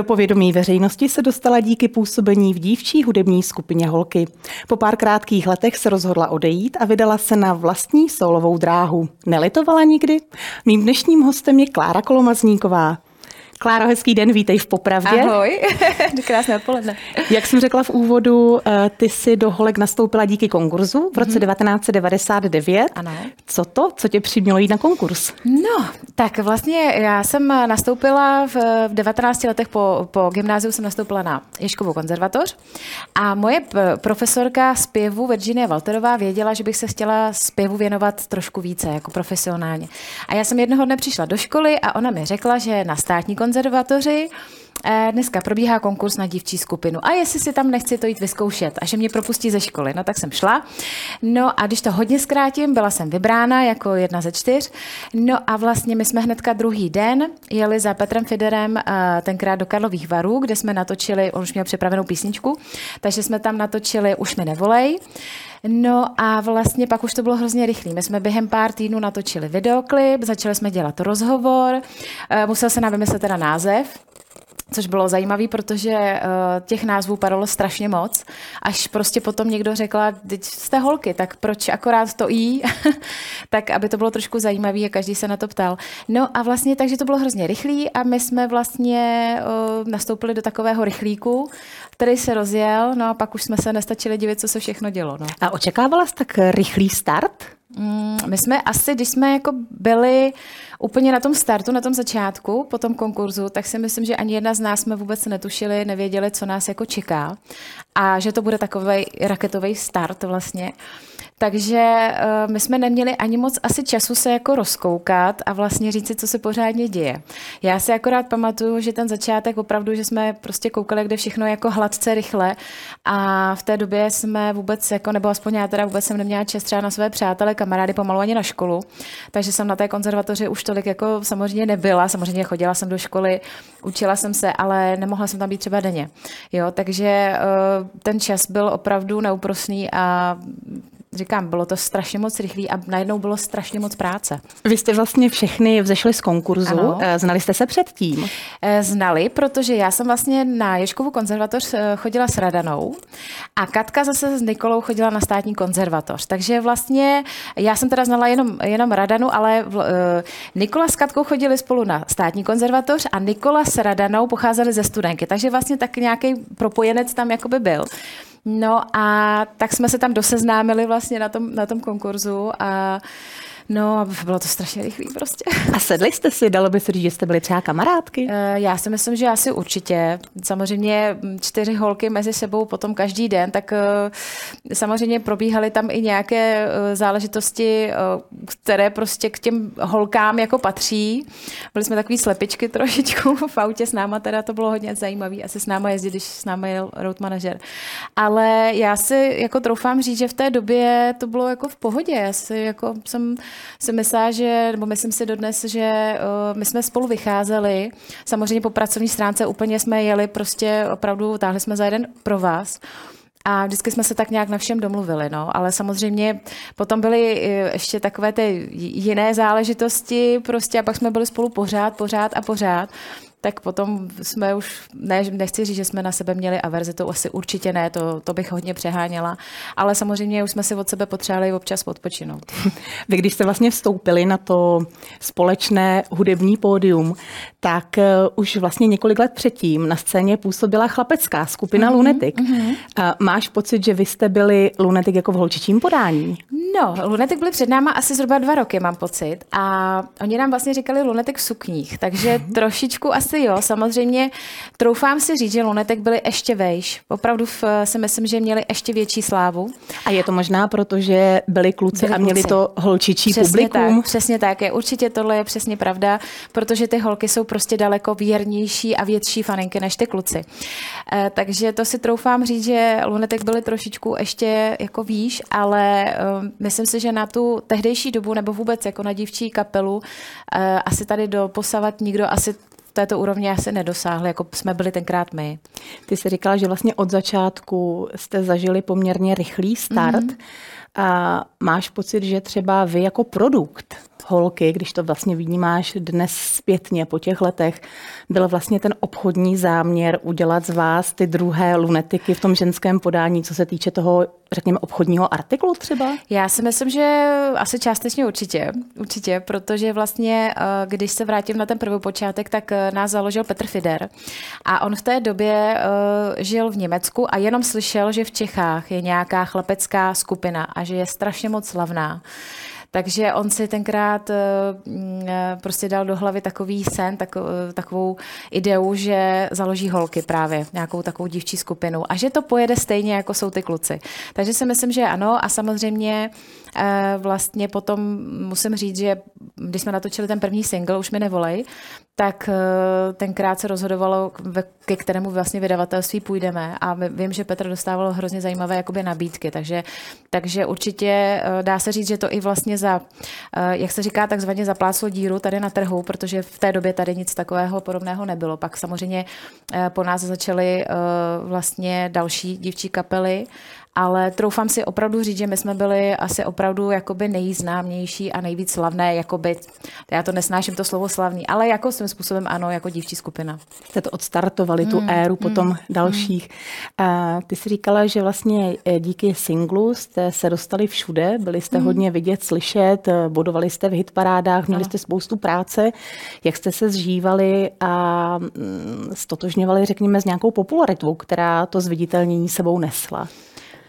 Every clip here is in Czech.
Do povědomí veřejnosti se dostala díky působení v dívčí hudební skupině Holky. Po pár krátkých letech se rozhodla odejít a vydala se na vlastní solovou dráhu. Nelitovala nikdy? Mým dnešním hostem je Klára Kolomazníková. Kláro, hezký den, vítej v Popravdě. Ahoj, krásné odpoledne. Jak jsem řekla v úvodu, eh, ty si do Holek nastoupila díky konkurzu v roce mm-hmm. 1999. Ano. Co to? Co tě přimělo jít na konkurs? No, tak vlastně já jsem nastoupila v, v 19 letech po, po gymnáziu, jsem nastoupila na Ješkovou konzervatoř a moje profesorka zpěvu Virginie Walterová věděla, že bych se chtěla zpěvu věnovat trošku více, jako profesionálně. A já jsem jednoho dne přišla do školy a ona mi řekla, že na státní konzervatoř konzervatoři eh, dneska probíhá konkurs na dívčí skupinu a jestli si tam nechci to jít vyzkoušet a že mě propustí ze školy. No tak jsem šla. No a když to hodně zkrátím, byla jsem vybrána jako jedna ze čtyř. No a vlastně my jsme hnedka druhý den jeli za Petrem Fiderem eh, tenkrát do Karlových varů, kde jsme natočili, on už měl připravenou písničku, takže jsme tam natočili Už mi nevolej. No a vlastně pak už to bylo hrozně rychlé. My jsme během pár týdnů natočili videoklip, začali jsme dělat rozhovor, eh, musel se nám vymyslet teda název, což bylo zajímavé, protože uh, těch názvů padalo strašně moc, až prostě potom někdo řekla, teď jste holky, tak proč akorát to i, tak aby to bylo trošku zajímavé a každý se na to ptal. No a vlastně takže to bylo hrozně rychlý a my jsme vlastně uh, nastoupili do takového rychlíku, který se rozjel, no a pak už jsme se nestačili divit, co se všechno dělo. No. A očekávala jsi tak rychlý start? Mm, my jsme asi, když jsme jako byli úplně na tom startu, na tom začátku, po tom konkurzu, tak si myslím, že ani jedna z nás jsme vůbec netušili, nevěděli, co nás jako čeká a že to bude takový raketový start vlastně. Takže uh, my jsme neměli ani moc asi času se jako rozkoukat a vlastně říct si, co se pořádně děje. Já si akorát pamatuju, že ten začátek opravdu, že jsme prostě koukali, kde všechno jako hladce, rychle a v té době jsme vůbec, jako, nebo aspoň já teda vůbec jsem neměla čas třeba na své přátele, kamarády, pomalu ani na školu, takže jsem na té konzervatoři už tolik jako samozřejmě nebyla, samozřejmě chodila jsem do školy, učila jsem se, ale nemohla jsem tam být třeba denně. Jo, takže uh, ten čas byl opravdu neúprosný a říkám, bylo to strašně moc rychlý a najednou bylo strašně moc práce. Vy jste vlastně všechny vzešli z konkurzu. Ano. Eh, znali jste se předtím? Eh, znali, protože já jsem vlastně na Ješkovu konzervatoř eh, chodila s Radanou a Katka zase s Nikolou chodila na státní konzervatoř. Takže vlastně já jsem teda znala jenom, jenom Radanu, ale uh, Nikola s Katkou chodili spolu na státní konzervatoř a Nikola s Radanou pocházeli ze studenky. Takže vlastně tak nějaký propojenec tam jakoby byl. No a tak jsme se tam doseznámili vlastně na tom, na tom konkurzu a No, bylo to strašně rychlý prostě. A sedli jste si, dalo by se říct, že jste byli třeba kamarádky? Eh, já si myslím, že asi určitě. Samozřejmě čtyři holky mezi sebou potom každý den, tak eh, samozřejmě probíhaly tam i nějaké eh, záležitosti, které prostě k těm holkám jako patří. Byli jsme takový slepičky trošičku v autě s náma, teda to bylo hodně zajímavé, asi s náma jezdit, když s náma jel road manažer. Ale já si jako troufám říct, že v té době to bylo jako v pohodě. Já si jako jsem si myslela, že, nebo myslím si dodnes, že uh, my jsme spolu vycházeli. Samozřejmě po pracovní stránce úplně jsme jeli prostě opravdu, táhli jsme za jeden pro vás. A vždycky jsme se tak nějak na všem domluvili, no. Ale samozřejmě potom byly eh, ještě takové ty jiné záležitosti prostě a pak jsme byli spolu pořád, pořád a pořád tak potom jsme už, ne, nechci říct, že jsme na sebe měli averzi, to asi určitě ne, to, to bych hodně přeháněla, ale samozřejmě už jsme si od sebe potřebovali občas odpočinout. Vy, když jste vlastně vstoupili na to společné hudební pódium, tak uh, už vlastně několik let předtím na scéně působila chlapecká skupina mm-hmm, Lunetic. Mm-hmm. Uh, máš pocit, že vy jste byli Lunetic jako v holčičím podání? No, Lunetic byli před náma asi zhruba dva roky, mám pocit. A oni nám vlastně říkali Lunetic v sukních, takže mm-hmm. trošičku asi asi jo, samozřejmě troufám si říct, že Lunetek byli ještě vejš. Opravdu v, si myslím, že měli ještě větší slávu. A je to možná proto, že byli kluci byli a měli kluci. to holčičí přesně publikum? Tak, přesně tak, je, určitě tohle je přesně pravda, protože ty holky jsou prostě daleko věrnější a větší faninky než ty kluci. E, takže to si troufám říct, že Lunetek byli trošičku ještě jako výš, ale e, myslím si, že na tu tehdejší dobu nebo vůbec jako na dívčí kapelu e, asi tady do posavat nikdo asi této úrovni asi nedosáhli, jako jsme byli tenkrát my. Ty jsi říkala, že vlastně od začátku jste zažili poměrně rychlý start. Mm-hmm. A máš pocit, že třeba vy jako produkt holky, když to vlastně vnímáš dnes zpětně po těch letech, byl vlastně ten obchodní záměr udělat z vás ty druhé lunetiky v tom ženském podání, co se týče toho, řekněme, obchodního artiklu třeba? Já si myslím, že asi částečně určitě, určitě, protože vlastně, eh, když se vrátím na ten první počátek, tak eh, nás založil Petr Fider a on v té době eh, žil v Německu a jenom slyšel, že v Čechách je nějaká chlepecká skupina a že je strašně moc slavná. Takže on si tenkrát eh, mm, eh, prostě dal do hlavy takový sen, eh, takovou ideu, že založí holky právě, nějakou takovou dívčí skupinu a že to pojede stejně, jako jsou ty kluci. Takže si myslím, že ano a samozřejmě vlastně potom musím říct, že když jsme natočili ten první single, už mi nevolej, tak tenkrát se rozhodovalo, ke kterému vlastně vydavatelství půjdeme a vím, že Petr dostával hrozně zajímavé jakoby nabídky, takže, takže určitě dá se říct, že to i vlastně za, eh, jak se říká, takzvaně zapláclo díru tady na trhu, protože v té době tady nic takového podobného nebylo. Pak samozřejmě eh, po nás začaly eh, vlastně další dívčí kapely ale troufám si opravdu říct, že my jsme byli asi opravdu jakoby nejznámější a nejvíc slavné, jakoby, já to nesnáším to slovo slavný, ale jako svým způsobem ano, jako dívčí skupina. Jste to odstartovali, tu mm, éru mm, potom mm, dalších. A ty jsi říkala, že vlastně eh, díky singlu jste se dostali všude, byli jste mm. hodně vidět, slyšet, eh, bodovali jste v hitparádách, měli jste spoustu práce. Jak jste se zžívali a mm, stotožňovali, řekněme, s nějakou popularitou, která to zviditelnění sebou nesla?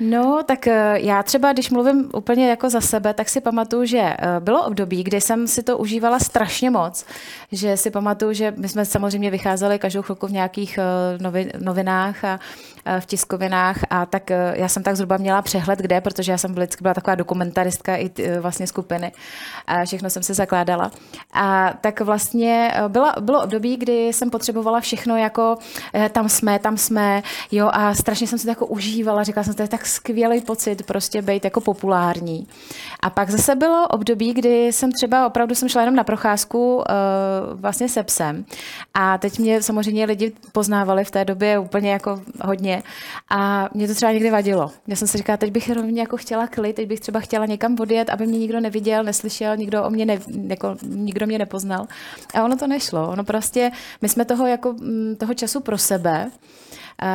No, tak eh, já třeba, když mluvím úplně jako za sebe, tak si pamatuju, že eh, bylo období, kdy jsem si to užívala strašně moc, že si pamatuju, že my jsme samozřejmě vycházeli každou chvilku v nějakých eh, novinách a v tiskovinách a tak já jsem tak zhruba měla přehled, kde, protože já jsem vždycky byla taková dokumentaristka i vlastně skupiny a všechno jsem se zakládala. A tak vlastně bylo, bylo období, kdy jsem potřebovala všechno jako tam jsme, tam jsme, jo, a strašně jsem si to jako užívala, říkala jsem, to je tak skvělý pocit prostě být jako populární. A pak zase bylo období, kdy jsem třeba opravdu jsem šla jenom na procházku uh, vlastně se psem. A teď mě samozřejmě lidi poznávali v té době úplně jako hodně. A mě to třeba někdy vadilo. Já jsem si říkala, teď bych rovně jako chtěla klid, teď bych třeba chtěla někam odjet, aby mě nikdo neviděl, neslyšel, nikdo o mě ne, jako, nikdo mě nepoznal. A ono to nešlo. Ono prostě, my jsme toho jako mm, toho času pro sebe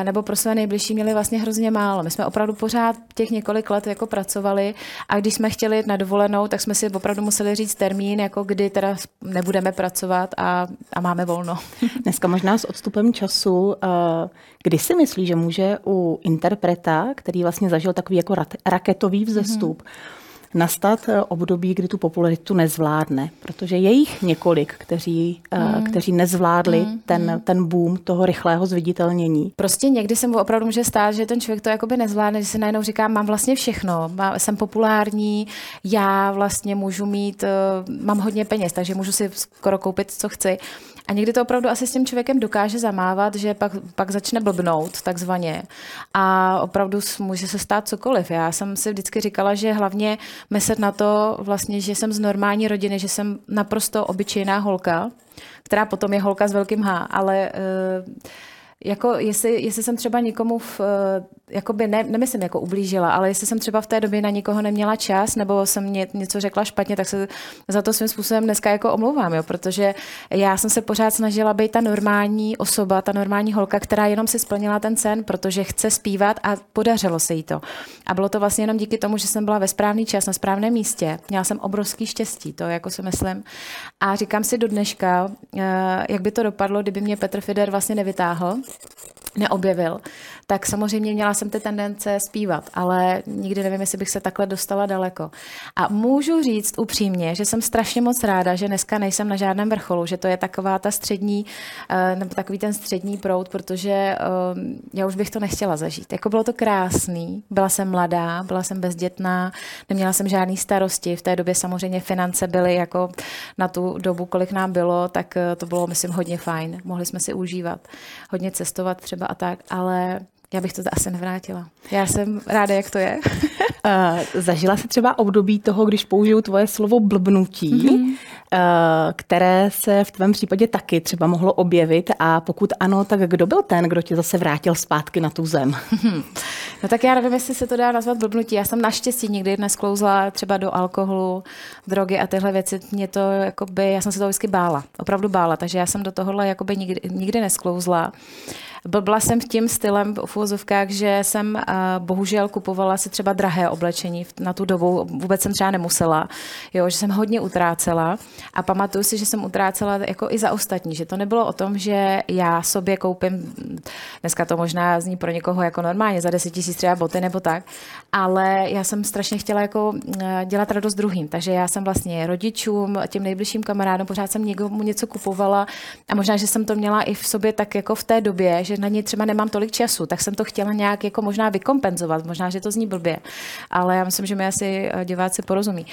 nebo pro své nejbližší měli vlastně hrozně málo. My jsme opravdu pořád těch několik let jako pracovali a když jsme chtěli jít na dovolenou, tak jsme si opravdu museli říct termín, jako kdy teda nebudeme pracovat a, a máme volno. Dneska možná s odstupem času, eh, kdy si myslí, že může u interpreta, který vlastně zažil takový jako raketový vzestup, mm-hmm nastat eh, období, kdy tu popularitu nezvládne, protože je jich několik, kteří, mm. kteří nezvládli mm. ten, hmm. ten boom toho rychlého zviditelnění. Prostě někdy se mu opravdu může stát, že ten člověk to jakoby nezvládne, že si najednou říká, mám vlastně všechno, mám, jsem populární, já vlastně můžu mít, eh, mám hodně peněz, takže můžu si skoro koupit, co chci. A někdy to opravdu asi s tím člověkem dokáže zamávat, že pak, pak začne blbnout takzvaně. A opravdu může se stát cokoliv. Já jsem si vždycky říkala, že hlavně myslet na to, vlastně, že jsem z normální rodiny, že jsem naprosto obyčejná holka, která potom je holka s velkým H, ale uh, jako jestli, jestli jsem třeba někomu v, eh, jakoby ne, nemyslím jako ublížila, ale jestli jsem třeba v té době na někoho neměla čas, nebo jsem ně, něco řekla špatně, tak se za to svým způsobem dneska jako omlouvám, jo, protože já jsem se pořád snažila být ta normální osoba, ta normální holka, která jenom si splnila ten sen, protože chce zpívat a podařilo se jí to. A bylo to vlastně jenom díky tomu, že jsem byla ve správný čas, na správném místě. Měla jsem obrovský štěstí, to jako si myslím. A říkám si do dneška, eh, jak by to dopadlo, kdyby mě Petr Fider vlastně nevytáhl, neobjevil, tak samozřejmě měla jsem ty tendence zpívat, ale nikdy nevím, jestli bych se takhle dostala daleko. A můžu říct upřímně, že jsem strašně moc ráda, že dneska nejsem na žádném vrcholu, že to je taková ta střední, eh, nebo takový ten střední proud, protože eh, já už bych to nechtěla zažít. Jako bylo to krásný, byla jsem mladá, byla jsem bezdětná, neměla jsem žádný starosti, v té době samozřejmě finance byly jako na tu dobu, kolik nám bylo, tak eh, to bylo, myslím, hodně fajn. Mohli jsme si užívat, hodně cestovat třeba a tak, ale já bych to asi nevrátila. Já jsem ráda, jak to je. zažila jsi třeba období toho, když použiju tvoje slovo blbnutí, mm-hmm. které se v tvém případě taky třeba mohlo objevit a pokud ano, tak kdo byl ten, kdo tě zase vrátil zpátky na tu zem? No tak já nevím, jestli se to dá nazvat blbnutí. Já jsem naštěstí nikdy nesklouzla třeba do alkoholu, drogy a tyhle věci. Mě to, jakoby, já jsem se toho vždycky bála, opravdu bála, takže já jsem do tohohle jakoby nikdy, nikdy nesklouzla. Blbla jsem tím stylem v uvozovkách, že jsem uh, bohužel kupovala si třeba drahé oblečení na tu dobu, vůbec jsem třeba nemusela, jo, že jsem hodně utrácela. A pamatuju si, že jsem utrácela jako i za ostatní, že to nebylo o tom, že já sobě koupím, dneska to možná zní pro někoho jako normálně, za 10 tisíc třeba boty nebo tak, ale já jsem strašně chtěla jako dělat radost druhým, takže já jsem vlastně rodičům, těm nejbližším kamarádům, pořád jsem někomu něco kupovala a možná, že jsem to měla i v sobě tak jako v té době, že na ně třeba nemám tolik času, tak jsem to chtěla nějak jako možná vykompenzovat, možná, že to zní blbě, ale já myslím, že mi asi eh, diváci porozumí.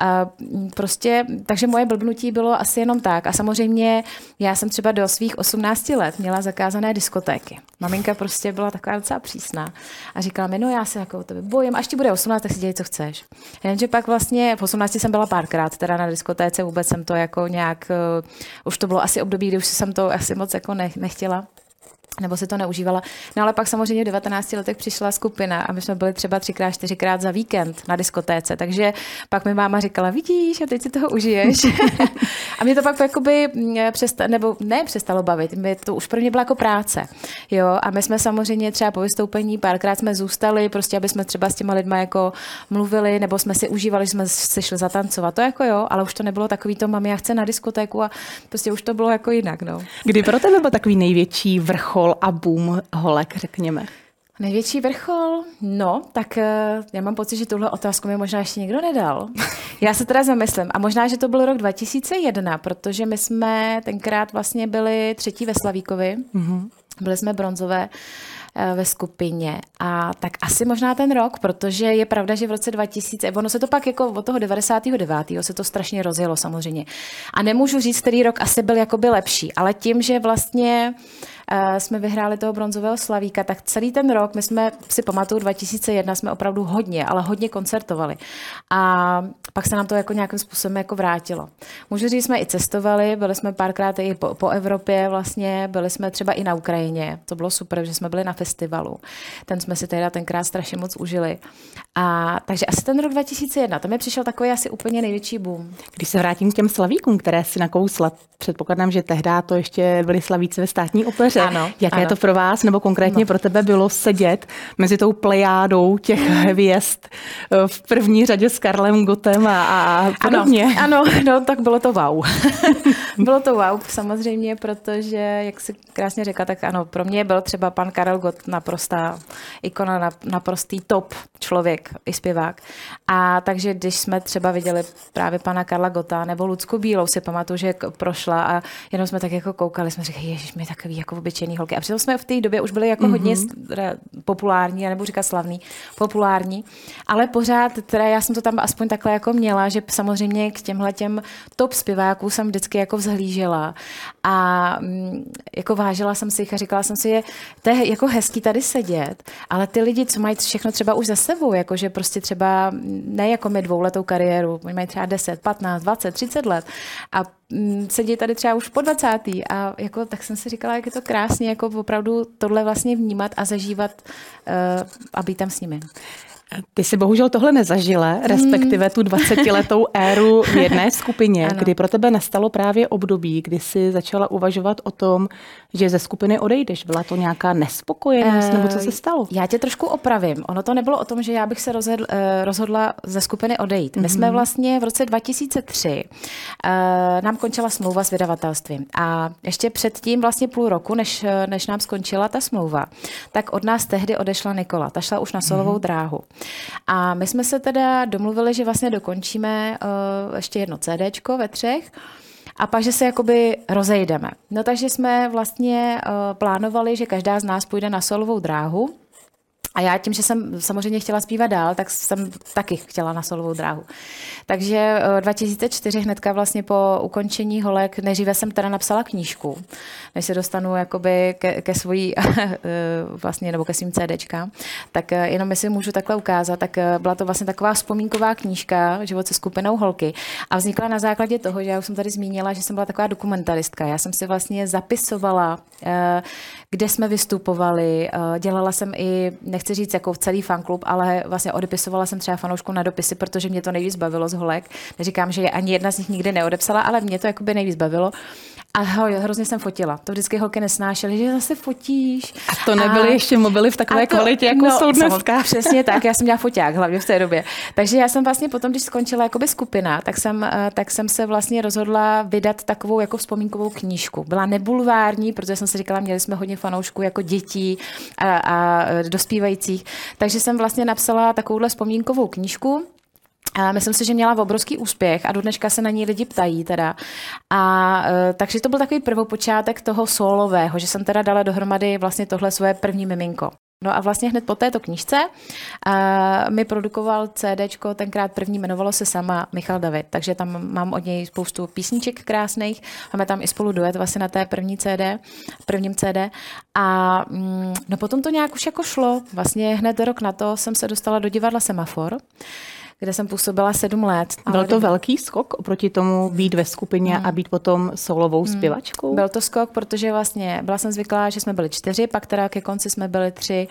A prostě, takže moje blbnutí bylo asi jenom tak a samozřejmě já jsem třeba do svých 18 let měla zakázané diskotéky. Maminka prostě byla taková docela přísná a říkala mi, no já se jako o tebe bojím, až ti bude 18, tak si dělej, co chceš. Jenže pak vlastně v 18 jsem byla párkrát teda na diskotéce, vůbec jsem to jako nějak, uh, už to bylo asi období, kdy už jsem to asi moc jako nechtěla nebo si to neužívala. No ale pak samozřejmě v 19 letech přišla skupina a my jsme byli třeba třikrát, čtyřikrát za víkend na diskotéce, takže pak mi máma říkala, vidíš, a teď si toho užiješ. a mě to pak jakoby mm, přesta, nebo ne přestalo bavit, mě to už pro mě byla jako práce. Jo, a my jsme samozřejmě třeba po vystoupení párkrát jsme zůstali, prostě aby jsme třeba s těma lidma jako mluvili, nebo jsme si užívali, že jsme si šli zatancovat. To jako jo, ale už to nebylo takový to, mami, já chci na diskotéku a prostě už to bylo jako jinak. No. Kdy pro tebe byl takový největší vrchol vrchol a boom holek, řekněme? Největší vrchol? No, tak eh, já mám pocit, že tuhle otázku mi možná ještě nikdo nedal. Já se teda zamyslím. A možná, že to byl rok 2001, protože my jsme tenkrát vlastně byli třetí ve Slavíkovi. Mm-hmm. Byli jsme bronzové eh, ve skupině. A tak asi možná ten rok, protože je pravda, že v roce 2000, ono se to pak jako od toho 99. se to strašně rozjelo samozřejmě. A nemůžu říct, který rok asi byl jakoby lepší, ale tím, že vlastně jsme vyhráli toho bronzového slavíka, tak celý ten rok, my jsme si pamatuju 2001, jsme opravdu hodně, ale hodně koncertovali. A pak se nám to jako nějakým způsobem jako vrátilo. Můžu říct, jsme i cestovali, byli jsme párkrát i po, po Evropě vlastně, byli jsme třeba i na Ukrajině, to bylo super, že jsme byli na festivalu. Ten jsme si teda tenkrát strašně moc užili. A takže asi ten rok 2001, to mi přišel takový asi úplně největší boom. Když se vrátím k těm slavíkům, které si nakousla, předpokládám, že tehdy to ještě byly slavíci ve státní opeře. Ano, Jaké ano. to pro vás, nebo konkrétně no. pro tebe bylo sedět mezi tou plejádou těch hvězd eh, v první řadě s Karlem Gotem a, a podobně? Ano, ano, no, tak bylo to wow. bylo to wow, samozřejmě, protože, jak si krásně řekla, tak ano, pro mě byl třeba pan Karel Gott naprostá ikona, naprostý top člověk i zpěvák. A takže když jsme třeba viděli právě pana Karla Gota nebo Lucku Bílou, si pamatuju, že prošla a jenom jsme tak jako koukali, jsme řekli, ježiš, my takový jako obyčejný holky. A přitom jsme v té době už byli jako mm-hmm. hodně populární, nebo říkat slavný, populární, ale pořád, teda já jsem to tam aspoň takhle jako měla, že samozřejmě k těmhle těm top zpěváků jsem vždycky jako vzhlížela a mm, jako vážila jsem si jich a říkala jsem si, je, to je jako hezký tady sedět, ale ty lidi, co mají všechno třeba už za sebou, jakože prostě třeba ne jako my dvouletou kariéru, oni mají třeba 10, 15, 20, 30 let a Mm, sedí tady třeba už po 20. a jako, tak jsem si říkala, jak je to krásně jako opravdu tohle vlastně vnímat a zažívat uh, a být tam s nimi. Ty si bohužel tohle nezažila, respektive tu 20-letou éru v jedné skupině, ano. kdy pro tebe nastalo právě období, kdy jsi začala uvažovat o tom, že ze skupiny odejdeš. Byla to nějaká nespokojenost, nebo co se stalo? Já tě trošku opravím. Ono to nebylo o tom, že já bych se rozhodl, eh, rozhodla ze skupiny odejít. My mm-hmm. jsme vlastně v roce 2003 uh, nám končila smlouva s vydavatelstvím. A ještě předtím vlastně půl roku, než, než nám skončila ta smlouva, tak od nás tehdy odešla Nikola. Ta šla už na solovou mm-hmm. dráhu. A my jsme se teda domluvili, že vlastně dokončíme uh, ještě jedno CDčko ve třech, a pak, že se jakoby rozejdeme. No takže jsme vlastně uh, plánovali, že každá z nás půjde na solovou dráhu A já tím, že jsem samozřejmě chtěla zpívat dál, tak jsem taky chtěla na solovou dráhu. Takže 2004 eh, hnedka vlastně po ukončení holek, nejdříve jsem teda napsala knížku, než se dostanu jakoby ke, ke svojí eh, vlastně, nebo ke svým CDčkám, tak eh, jenom jestli můžu takhle ukázat, tak byla to vlastně taková vzpomínková knížka, život se skupinou holky a vznikla na základě toho, že já už jsem tady zmínila, že jsem byla taková dokumentaristka. Já jsem si vlastně zapisovala, kde jsme vystupovali, dělala jsem i, nechci říct jako celý fanklub, ale vlastně odepisovala jsem třeba fanoušku na dopisy, protože mě to nejvíc bavilo z holek. Neříkám, že ani jedna z nich nikdy neodepsala, ale mě to jakoby nejvíc bavilo. A ho, hrozně jsem fotila. To vždycky holky nesnášely, že zase fotíš. A to nebyly a, ještě mobily v takové to, kvalitě, jako no, jsou dneska. Přesně tak, já jsem měla foťák hlavně v té době. Takže já jsem vlastně potom, když skončila jakoby skupina, tak jsem, eh, tak jsem se vlastně rozhodla vydat takovou jako vzpomínkovou knížku. Byla nebulvární, protože jsem si říkala, měli jsme hodně fanoušků jako dětí a, a dospívajících. Takže jsem vlastně napsala takovouhle vzpomínkovou knížku, a myslím si, že měla obrovský úspěch a do dneška se na ní lidi ptají teda. A e, takže to byl takový prvopočátek toho solového, že jsem teda dala dohromady vlastně tohle svoje první miminko. No a vlastně hned po této knížce uh, mi produkoval CDčko, tenkrát první jmenovalo se sama Michal David, takže tam mám od něj spoustu písniček krásných, máme tam i spolu duet vlastně na té první CD, prvním CD a mm, no potom to nějak už jako šlo, vlastně hned rok na to jsem se dostala do divadla Semafor, kde jsem působila sedm let. Byl to velký skok oproti tomu být ve skupině hmm. a být potom solovou hmm. zpěvačkou? Byl to skok, protože vlastně byla jsem zvyklá, že jsme byli čtyři, pak teda ke konci jsme byli tři.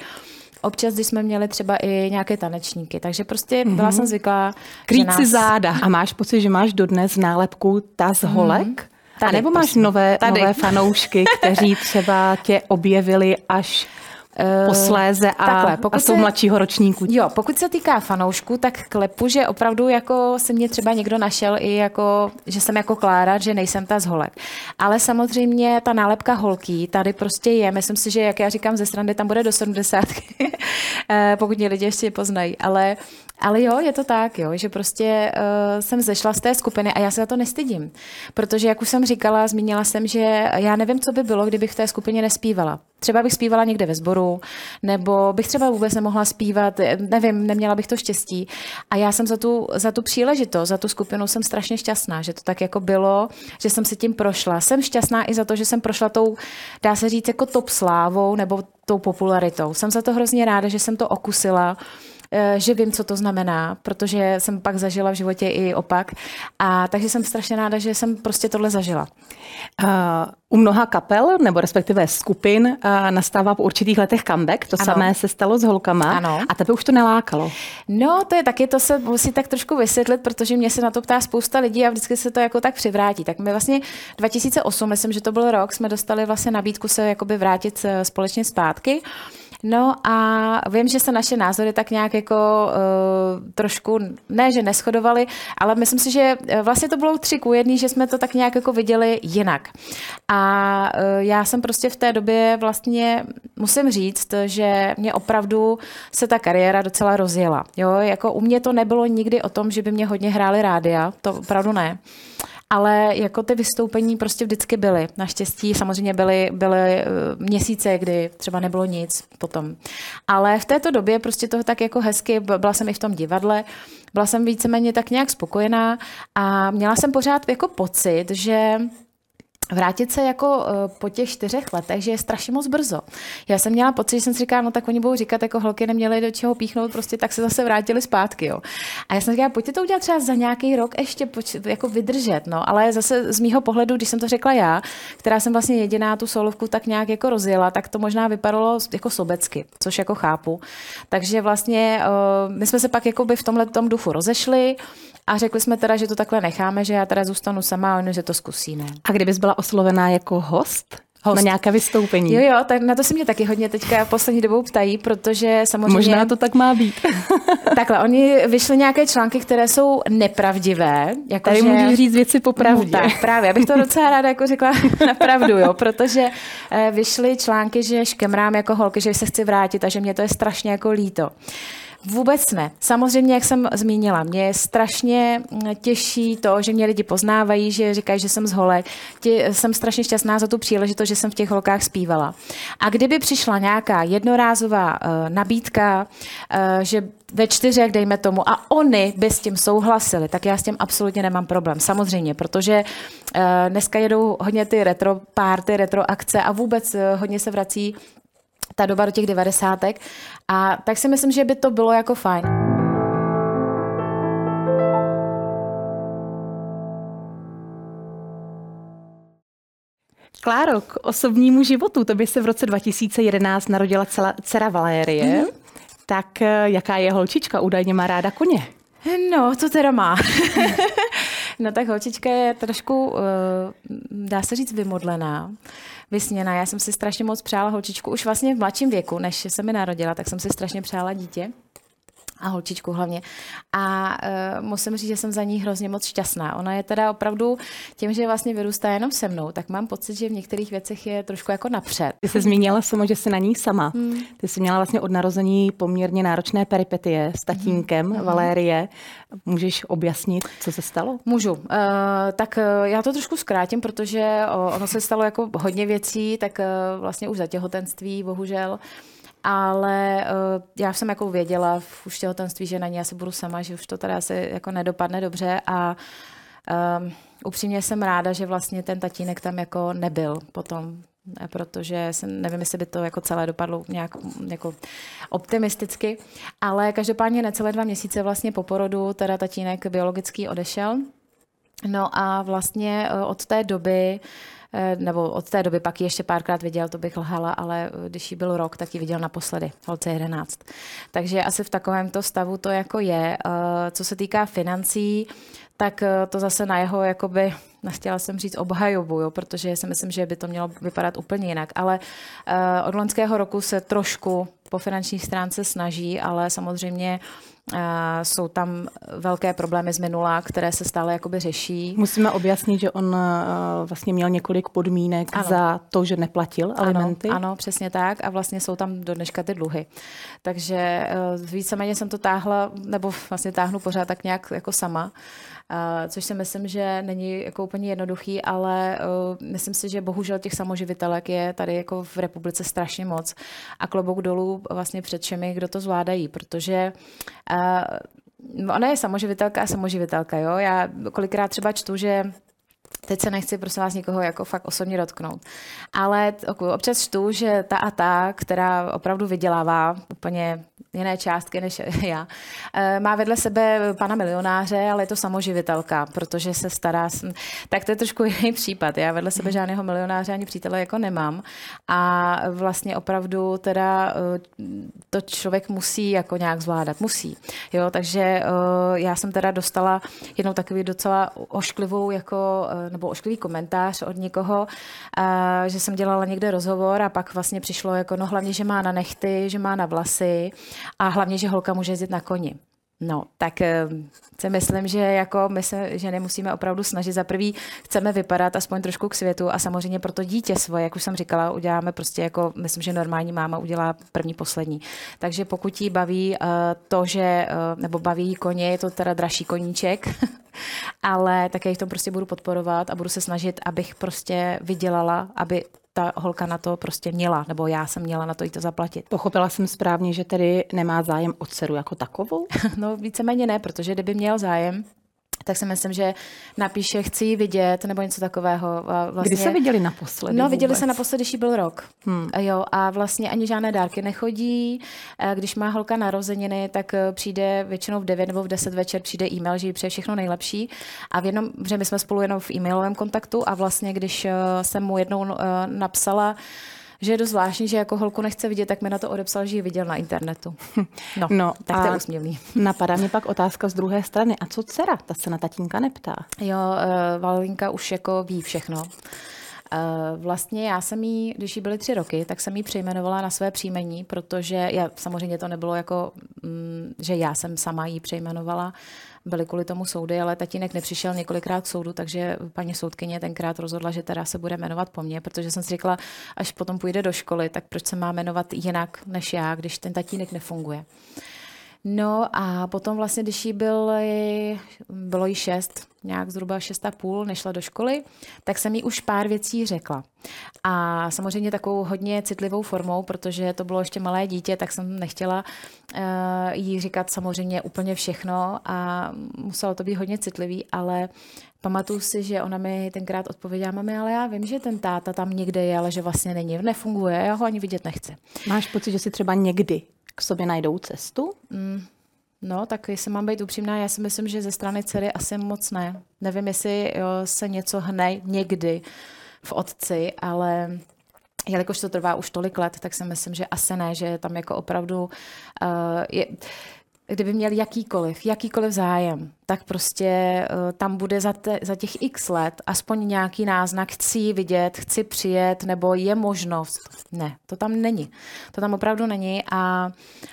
Občas, když jsme měli třeba i nějaké tanečníky, takže prostě mm-hmm. byla jsem zvyklá. Krýt nás... si záda. A máš pocit, že máš dodnes nálepku ta z holek? Mm-hmm. Tady, a nebo máš nové, nové fanoušky, kteří třeba tě objevili až posléze a, Takhle, pokud a jsou se, mladšího ročníku. Jo, pokud se týká fanoušku, tak klepu, že opravdu jako se mě třeba někdo našel i jako, že jsem jako Klára, že nejsem ta z holek. Ale samozřejmě ta nálepka holky tady prostě je. Myslím si, že jak já říkám ze strany, tam bude do 70, eh, pokud mě lidi ještě poznají. Ale ale jo, je to tak, jo, že prostě uh, jsem zešla z té skupiny a já se za to nestydím. Protože, jak už jsem říkala, zmínila jsem, že já nevím, co by bylo, kdybych v té skupině nespívala. Třeba bych zpívala někde ve sboru, nebo bych třeba vůbec nemohla zpívat, nevím, neměla bych to štěstí. A já jsem za tu, za tu příležitost, za tu skupinu jsem strašně šťastná, že to tak jako bylo, že jsem si tím prošla. Jsem šťastná i za to, že jsem prošla tou, dá se říct, jako top slávou nebo tou popularitou. Jsem za to hrozně ráda, že jsem to okusila že vím, co to znamená, protože jsem pak zažila v životě i opak. A takže jsem strašně ráda, že jsem prostě tohle zažila. Uh, u mnoha kapel, nebo respektive skupin, uh, nastává po určitých letech comeback. To ano. samé se stalo s holkama. Ano. A tebe už to nelákalo. No, to je taky, to se musí tak trošku vysvětlit, protože mě se na to ptá spousta lidí a vždycky se to jako tak přivrátí. Tak my vlastně 2008, myslím, že to byl rok, jsme dostali vlastně nabídku se jakoby vrátit eh, společně zpátky. No a vím, že se naše názory tak nějak jako uh, trošku, ne, že neschodovaly, ale myslím si, že eh, vlastně to bylo tři ku jedný, že jsme to tak nějak jako viděli jinak. A uh, já jsem prostě v té době vlastně, musím říct, že mě opravdu se ta kariéra docela rozjela. Jo, jako u mě to nebylo nikdy o tom, že by mě hodně hrály rádia, to opravdu ne ale jako ty vystoupení prostě vždycky byly. Naštěstí samozřejmě byly, byly eh, měsíce, kdy třeba nebylo nic potom. Ale v této době prostě toho tak jako hezky, byla jsem i v tom divadle, byla jsem víceméně tak nějak spokojená a měla jsem pořád jako pocit, že vrátit se jako eh, po těch čtyřech letech, že je strašně moc brzo. Já jsem měla pocit, že jsem si říkala, no tak oni budou říkat, jako holky neměly do čeho píchnout, prostě tak se zase vrátili zpátky. Jo. A já jsem říkala, pojďte to udělat třeba za nějaký rok ještě poč- jako vydržet. No. Ale zase z mýho pohledu, když jsem to řekla já, která jsem vlastně jediná tu solovku tak nějak jako rozjela, tak to možná vypadalo jako sobecky, což jako chápu. Takže vlastně uh, my jsme se pak jako by v tomhle duchu rozešli. A řekli jsme teda, že to takhle necháme, že já teda zůstanu sama a oni, že to zkusíme. A kdybys byla oslovená jako host? Host. Na nějaké vystoupení. Jo, jo, tak na to se mě taky hodně teďka poslední dobou ptají, protože samozřejmě... Možná to tak má být. takhle, oni vyšly nějaké články, které jsou nepravdivé. Jako Tady že... můžeš říct věci po pravdě. No, tak, právě, abych to docela ráda jako řekla na pravdu, jo, protože eh, vyšly články, že škemrám jako holky, že se chci vrátit a že mě to je strašně jako líto. Vůbec ne. Samozřejmě, jak jsem zmínila, mě strašně těžší to, že mě lidi poznávají, že říkají, že jsem z holek. Tě, jsem strašně šťastná za tu příležitost, že jsem v těch holkách zpívala. A kdyby přišla nějaká jednorázová uh, nabídka, uh, že ve čtyřech, dejme tomu, a oni by s tím souhlasili, tak já s tím absolutně nemám problém. Samozřejmě, protože uh, dneska jedou hodně ty retro párty, retro akce a vůbec uh, hodně se vrací ta doba do těch devadesátek. A tak si myslím, že by to bylo jako fajn. Kláro, k osobnímu životu. To by se v roce 2011 narodila celá, dcera Valérie. Mm-hmm. Tak eh, jaká je holčička? Údajně má ráda koně. No, to teda má. no tak holčička je trošku, eh, dá se říct, vymodlená vysněná. Já jsem si strašně moc přála holčičku už vlastně v mladším věku, než se mi narodila, tak jsem si strašně přála dítě a holčičku hlavně. A uh, musím říct, že jsem za ní hrozně moc šťastná. Ona je teda opravdu tím, že vlastně vyrůstá jenom se mnou, tak mám pocit, že v některých věcech je trošku jako napřed. Ty jsi zmínila samo, že jsi na ní sama. Hmm. Ty jsi měla vlastně od narození poměrně náročné peripetie s tatínkem hmm. Valérie. Můžeš objasnit, co se stalo? Můžu. Uh, tak uh, já to trošku zkrátím, protože uh, ono se stalo jako hodně věcí, tak uh, vlastně už za těhotenství, bohužel ale uh, já jsem jako věděla v už těhotenství, že na ní asi budu sama, že už to teda asi jako nedopadne dobře a um, upřímně jsem ráda, že vlastně ten tatínek tam jako nebyl potom, protože jsem, nevím, jestli by to jako celé dopadlo nějak jako optimisticky, ale každopádně necelé dva měsíce vlastně po porodu teda tatínek biologický odešel. No a vlastně e, od té doby uh, Eh, nebo od té doby pak ji ještě párkrát viděl, to bych lhala, ale eh, když jí byl rok, tak ji viděl naposledy, holce 11. Takže asi v takovémto stavu to jako je. Eh, co se týká financí, tak to zase na jeho, jakoby, nechtěla jsem říct obhajobu, jo, protože si myslím, že by to mělo vypadat úplně jinak. Ale od loňského roku se trošku po finanční stránce snaží, ale samozřejmě jsou tam velké problémy z minula, které se stále jakoby řeší. Musíme objasnit, že on vlastně měl několik podmínek ano. za to, že neplatil alimenty. Ano, ano, přesně tak a vlastně jsou tam do dneška ty dluhy. Takže e, víceméně jsem to táhla, nebo vlastně táhnu pořád tak nějak jako sama. Uh, což si myslím, že není jako úplně jednoduchý, ale uh, myslím si, že bohužel těch samoživitelek je tady jako v republice strašně moc a klobouk dolů vlastně před všemi, kdo to zvládají, protože uh, ona je samoživitelka a samoživitelka, jo. Já kolikrát třeba čtu, že Teď se nechci, prosím vás, nikoho jako fakt osobně dotknout. Ale občas čtu, že ta a ta, která opravdu vydělává úplně jiné částky než já. Eh, má vedle sebe pana milionáře, ale je to samoživitelka, protože se stará. Tak to je trošku jiný případ. Já vedle sebe žádného milionáře ani přítele jako nemám. A vlastně opravdu teda eh, to člověk musí jako nějak zvládat. Musí. Jo, takže eh, já jsem teda dostala jednou takový docela ošklivou jako, nebo ošklivý komentář od někoho, že jsem dělala někde rozhovor a pak vlastně přišlo jako, no hlavně, že má na nechty, že má na vlasy a hlavně, že holka může jezdit na koni. No, tak eh, si myslím, že jako my se že nemusíme opravdu snažit. Za prvý chceme vypadat aspoň trošku k světu a samozřejmě pro to dítě svoje, jak už jsem říkala, uděláme prostě jako, myslím, že normální máma udělá první, poslední. Takže pokud jí baví uh, to, že, uh, nebo baví jí koně, je to teda dražší koníček, ale také jich to prostě budu podporovat a budu se snažit, abych prostě vydělala, aby ta holka na to prostě měla, nebo já jsem měla na to jí to zaplatit. Pochopila jsem správně, že tedy nemá zájem o dceru jako takovou? no víceméně ne, protože kdyby měl zájem, tak si myslím, že napíše, chci ji vidět, nebo něco takového. Vlastně, Kdy se viděli naposledy? No, vůbec? viděli se naposledy, když byl rok. Hmm. Jo, a vlastně ani žádné dárky nechodí. Když má holka narozeniny, tak eh, přijde většinou v 9 nebo v 10 večer přijde e-mail, že jí přeje všechno nejlepší. A v jednom, že my jsme spolu jenom v e-mailovém kontaktu a vlastně, když eh, jsem mu jednou eh, napsala, že je dost zvláštní, že jako holku nechce vidět, tak mi na to odepsal, že ji viděl na internetu. No, no tak to je úsměvný. Napadá mě pak otázka z druhé strany. A co dcera? Ta se na tatínka neptá. Jo, uh, Valinka už jako ví všechno. Uh, vlastně já jsem jí, když jí byly tři roky, tak jsem jí přejmenovala na své příjmení, protože já, samozřejmě to nebylo jako, mm, že já jsem sama jí přejmenovala, byly kvůli tomu soudy, ale tatínek nepřišel několikrát k soudu, takže paní soudkyně tenkrát rozhodla, že teda se bude jmenovat po mně, protože jsem si řekla, až potom půjde do školy, tak proč se má jmenovat jinak než já, když ten tatínek nefunguje. No a potom vlastně, když jí byl, bylo jí šest, nějak zhruba šest a půl, nešla do školy, tak jsem jí už pár věcí řekla. A samozřejmě takovou hodně citlivou formou, protože to bylo ještě malé dítě, tak jsem nechtěla uh, jí říkat samozřejmě úplně všechno a muselo to být hodně citlivý, ale Pamatuju si, že ona mi tenkrát odpověděla, mami, ale já vím, že ten táta tam někde je, ale že vlastně není, nefunguje, já ho ani vidět nechci. Máš pocit, že si třeba někdy k sobě najdou cestu? Mm, no, tak jestli mám být upřímná, já si myslím, že ze strany dcery asi moc ne. Nevím, jestli jo, se něco hne někdy v otci, ale jelikož to trvá už tolik let, tak si myslím, že asi ne, že tam jako opravdu uh, je, kdyby měl jakýkoliv, jakýkoliv zájem, tak prostě uh, tam bude za, te, za těch x let aspoň nějaký náznak, chci ji vidět, chci přijet, nebo je možnost. Ne, to tam není. To tam opravdu není a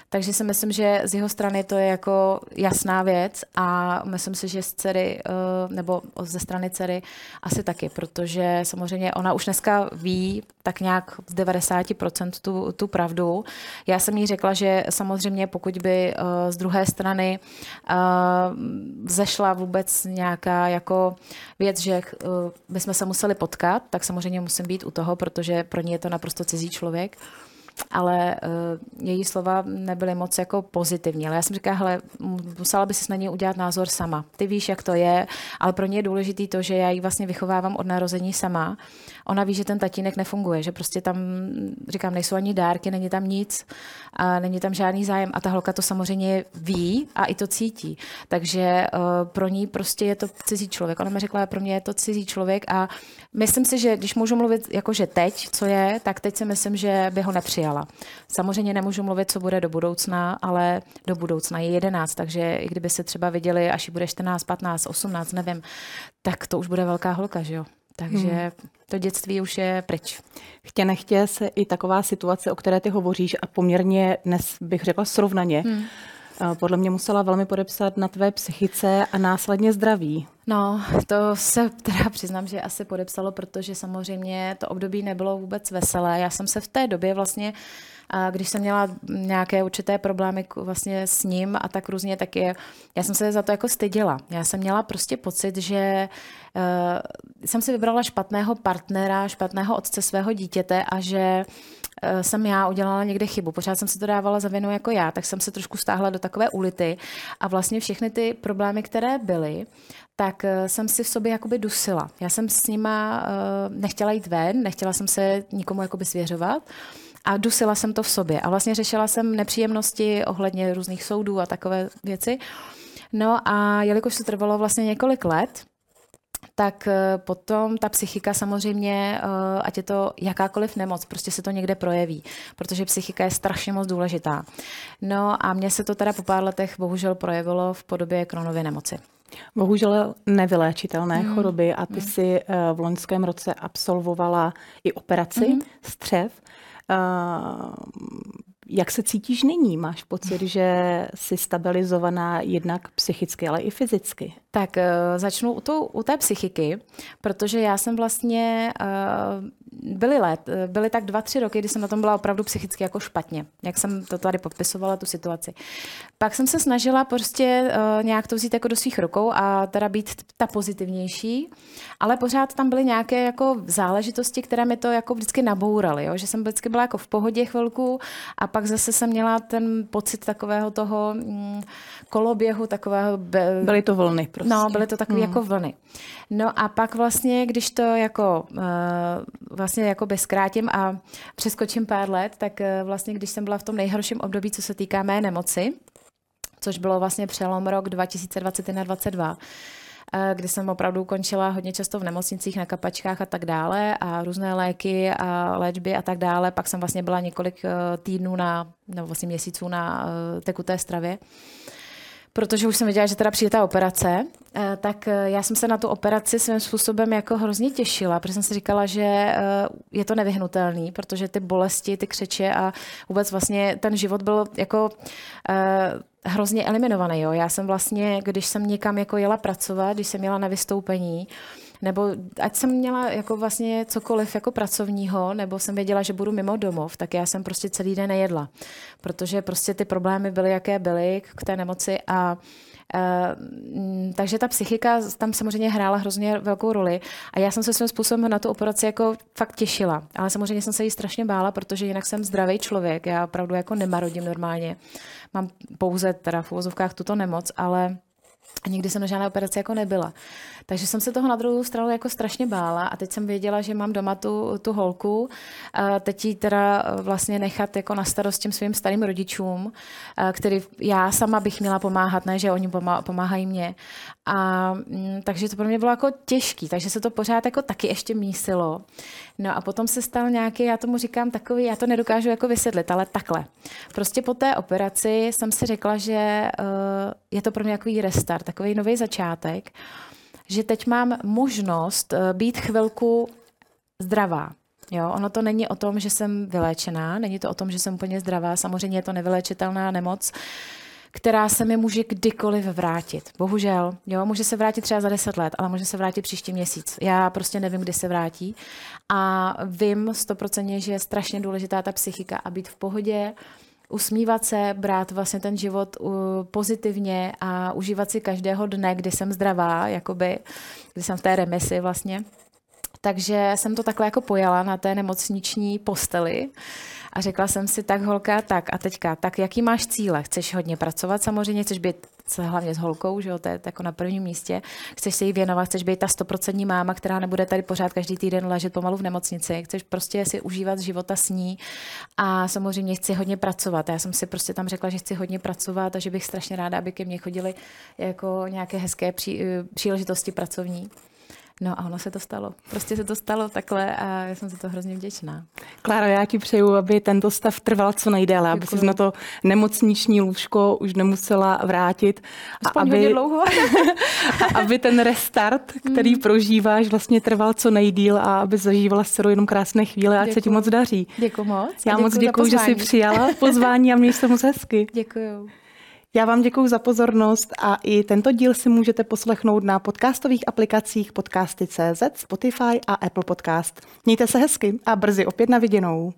takže si myslím, že z jeho strany to je jako jasná věc a myslím si, že z dcery, uh, nebo ze strany dcery asi taky, protože samozřejmě ona už dneska ví tak nějak z 90% tu, tu pravdu. Já jsem jí řekla, že samozřejmě pokud by uh, z druhé strany uh, zešla vůbec nějaká jako věc, že uh, bychom se museli potkat, tak samozřejmě musím být u toho, protože pro ně je to naprosto cizí člověk ale uh, její slova nebyly moc jako pozitivní. Ale já jsem říkala, hele, musela by si na ně udělat názor sama. Ty víš, jak to je, ale pro ně je důležité to, že já ji vlastně vychovávám od narození sama. Ona ví, že ten tatínek nefunguje, že prostě tam, říkám, nejsou ani dárky, není tam nic a není tam žádný zájem a ta holka to samozřejmě ví a i to cítí. Takže uh, pro ní prostě je to cizí člověk. Ona mi řekla, pro mě je to cizí člověk a myslím si, že když můžu mluvit jakože teď, co je, tak teď si myslím, že by ho nepřijal přijala. Samozřejmě nemůžu mluvit, co bude do budoucna, ale do budoucna je 11, takže i kdyby se třeba viděli, až ji bude 14, 15, 18, nevím, tak to už bude velká holka, že jo? Takže hmm. to dětství už je pryč. Chtě nechtě se i taková situace, o které ty hovoříš a poměrně dnes bych řekla srovnaně, hmm podle mě musela velmi podepsat na tvé psychice a následně zdraví. No, to se teda přiznám, že asi podepsalo, protože samozřejmě to období nebylo vůbec veselé. Já jsem se v té době vlastně když jsem měla nějaké určité problémy vlastně s ním a tak různě, tak je, já jsem se za to jako styděla. Já jsem měla prostě pocit, že uh, jsem si vybrala špatného partnera, špatného otce svého dítěte a že Eh, jsem já udělala někde chybu. Pořád jsem se to dávala za vinu jako já, tak jsem se trošku stáhla do takové ulity a vlastně všechny ty problémy, které byly, tak eh, jsem si v sobě jakoby dusila. Já jsem s nima uh, nechtěla jít ven, nechtěla jsem se nikomu jakoby svěřovat a dusila jsem to v sobě. A vlastně řešila jsem nepříjemnosti ohledně různých soudů a takové věci. No a jelikož to trvalo vlastně několik let, tak eh, potom ta psychika samozřejmě, eh, ať je to jakákoliv nemoc, prostě se to někde projeví, protože psychika je strašně moc důležitá. No a mně se to teda po pár letech bohužel projevilo v podobě kronově nemoci. Bohužel nevyléčitelné mm. choroby a ty mm. si eh, v loňském roce absolvovala i operaci mm. střev. Jak se cítíš nyní? Máš pocit, že jsi stabilizovaná jednak psychicky, ale i fyzicky? Tak uh, začnu u, tou, u té psychiky, protože já jsem vlastně, uh, byly let, byly tak dva, tři roky, kdy jsem na tom byla opravdu psychicky jako špatně, jak jsem to tady popisovala, tu situaci. Pak jsem se snažila prostě uh, nějak to vzít jako do svých rukou a teda být ta pozitivnější, ale pořád tam byly nějaké jako záležitosti, které mi to jako vždycky nabouraly, jo? že jsem vždycky byla jako v pohodě chvilku a pak zase jsem měla ten pocit takového toho mm, koloběhu, takového... Be... Byly to vlny prostě. No, byly to takové hmm. jako vlny. No a pak vlastně, když to jako uh, vlastně jako bezkrátím a přeskočím pár let, tak uh, vlastně, když jsem byla v tom nejhorším období, co se týká mé nemoci, což bylo vlastně přelom rok 2021 2022, Eh, kdy jsem opravdu končila hodně často v nemocnicích, na kapačkách a tak dále a různé léky a léčby a tak dále. Pak jsem vlastně byla několik eh, týdnů na, nebo vlastně měsíců na eh, tekuté stravě protože už jsem věděla, že teda přijde ta operace, tak já jsem se na tu operaci svým způsobem jako hrozně těšila, protože jsem si říkala, že je to nevyhnutelný, protože ty bolesti, ty křeče a vůbec vlastně ten život byl jako hrozně eliminovaný. Jo. Já jsem vlastně, když jsem někam jako jela pracovat, když jsem jela na vystoupení, nebo ať jsem měla jako vlastně cokoliv jako pracovního, nebo jsem věděla, že budu mimo domov, tak já jsem prostě celý den nejedla, protože prostě ty problémy byly, jaké byly k té nemoci a Uh, takže ta psychika tam samozřejmě hrála hrozně velkou roli. A já jsem se svým způsobem na tu operaci jako fakt těšila, ale samozřejmě jsem se jí strašně bála, protože jinak jsem zdravý člověk, já opravdu jako nemarodím normálně, mám pouze teda v uvozovkách tuto nemoc, ale nikdy jsem na žádné operaci jako nebyla. Takže jsem se toho na druhou stranu jako strašně bála a teď jsem věděla, že mám doma tu, tu holku. A teď ji teda vlastně nechat jako na starost těm svým starým rodičům, který já sama bych měla pomáhat, ne, že oni pomáhají mě. A mm, takže to pro mě bylo jako těžký, takže se to pořád jako taky ještě mísilo. No a potom se stal nějaký, já tomu říkám takový, já to nedokážu jako vysvětlit, ale takhle. Prostě po té operaci jsem si řekla, že uh, je to pro mě takový restart, takový nový začátek, že teď mám možnost uh, být chvilku zdravá. Jo, ono to není o tom, že jsem vyléčená, není to o tom, že jsem úplně zdravá, samozřejmě je to nevyléčitelná nemoc, uh, která se mi může kdykoliv vrátit. Bohužel, jo, může se vrátit třeba za deset let, ale může se vrátit příští měsíc. Já prostě nevím, kdy se vrátí. A vím stoprocentně, že je strašně důležitá ta psychika a být v pohodě, usmívat se, brát vlastně ten život uh, pozitivně a užívat si každého dne, kdy jsem zdravá, jakoby, kdy jsem v té remisi vlastně. Takže jsem to takhle jako pojala na té nemocniční posteli a řekla jsem si, tak holka, tak a teďka, tak jaký máš cíle? Chceš hodně pracovat samozřejmě, chceš být se hlavně s holkou, že jo, to je jako na prvním místě. Chceš se jí věnovat, chceš být ta stoprocentní máma, která nebude tady pořád každý týden ležet pomalu v nemocnici. Chceš prostě si užívat života s ní a samozřejmě chci hodně pracovat. Já jsem si prostě tam řekla, že chci hodně pracovat a že bych strašně ráda, aby ke mně chodily jako nějaké hezké pří, příležitosti pracovní. No a ono se to stalo. Prostě se to stalo takhle a já jsem za to hrozně vděčná. Kláro, já ti přeju, aby tento stav trval co nejdéle, aby si na to nemocniční lůžko už nemusela vrátit. Aspoň a aby, dlouho. a aby ten restart, který mm. prožíváš, vlastně trval co nejdíl a aby zažívala s dcerou jenom krásné chvíle, ať se ti moc daří. Děkuji moc. Já moc děkuji, že jsi přijala pozvání a měj se moc hezky. Děkuji. Já vám děkuji za pozornost a i tento díl si můžete poslechnout na podcastových aplikacích podcasty.cz, Spotify a Apple Podcast. Mějte se hezky a brzy opět na viděnou.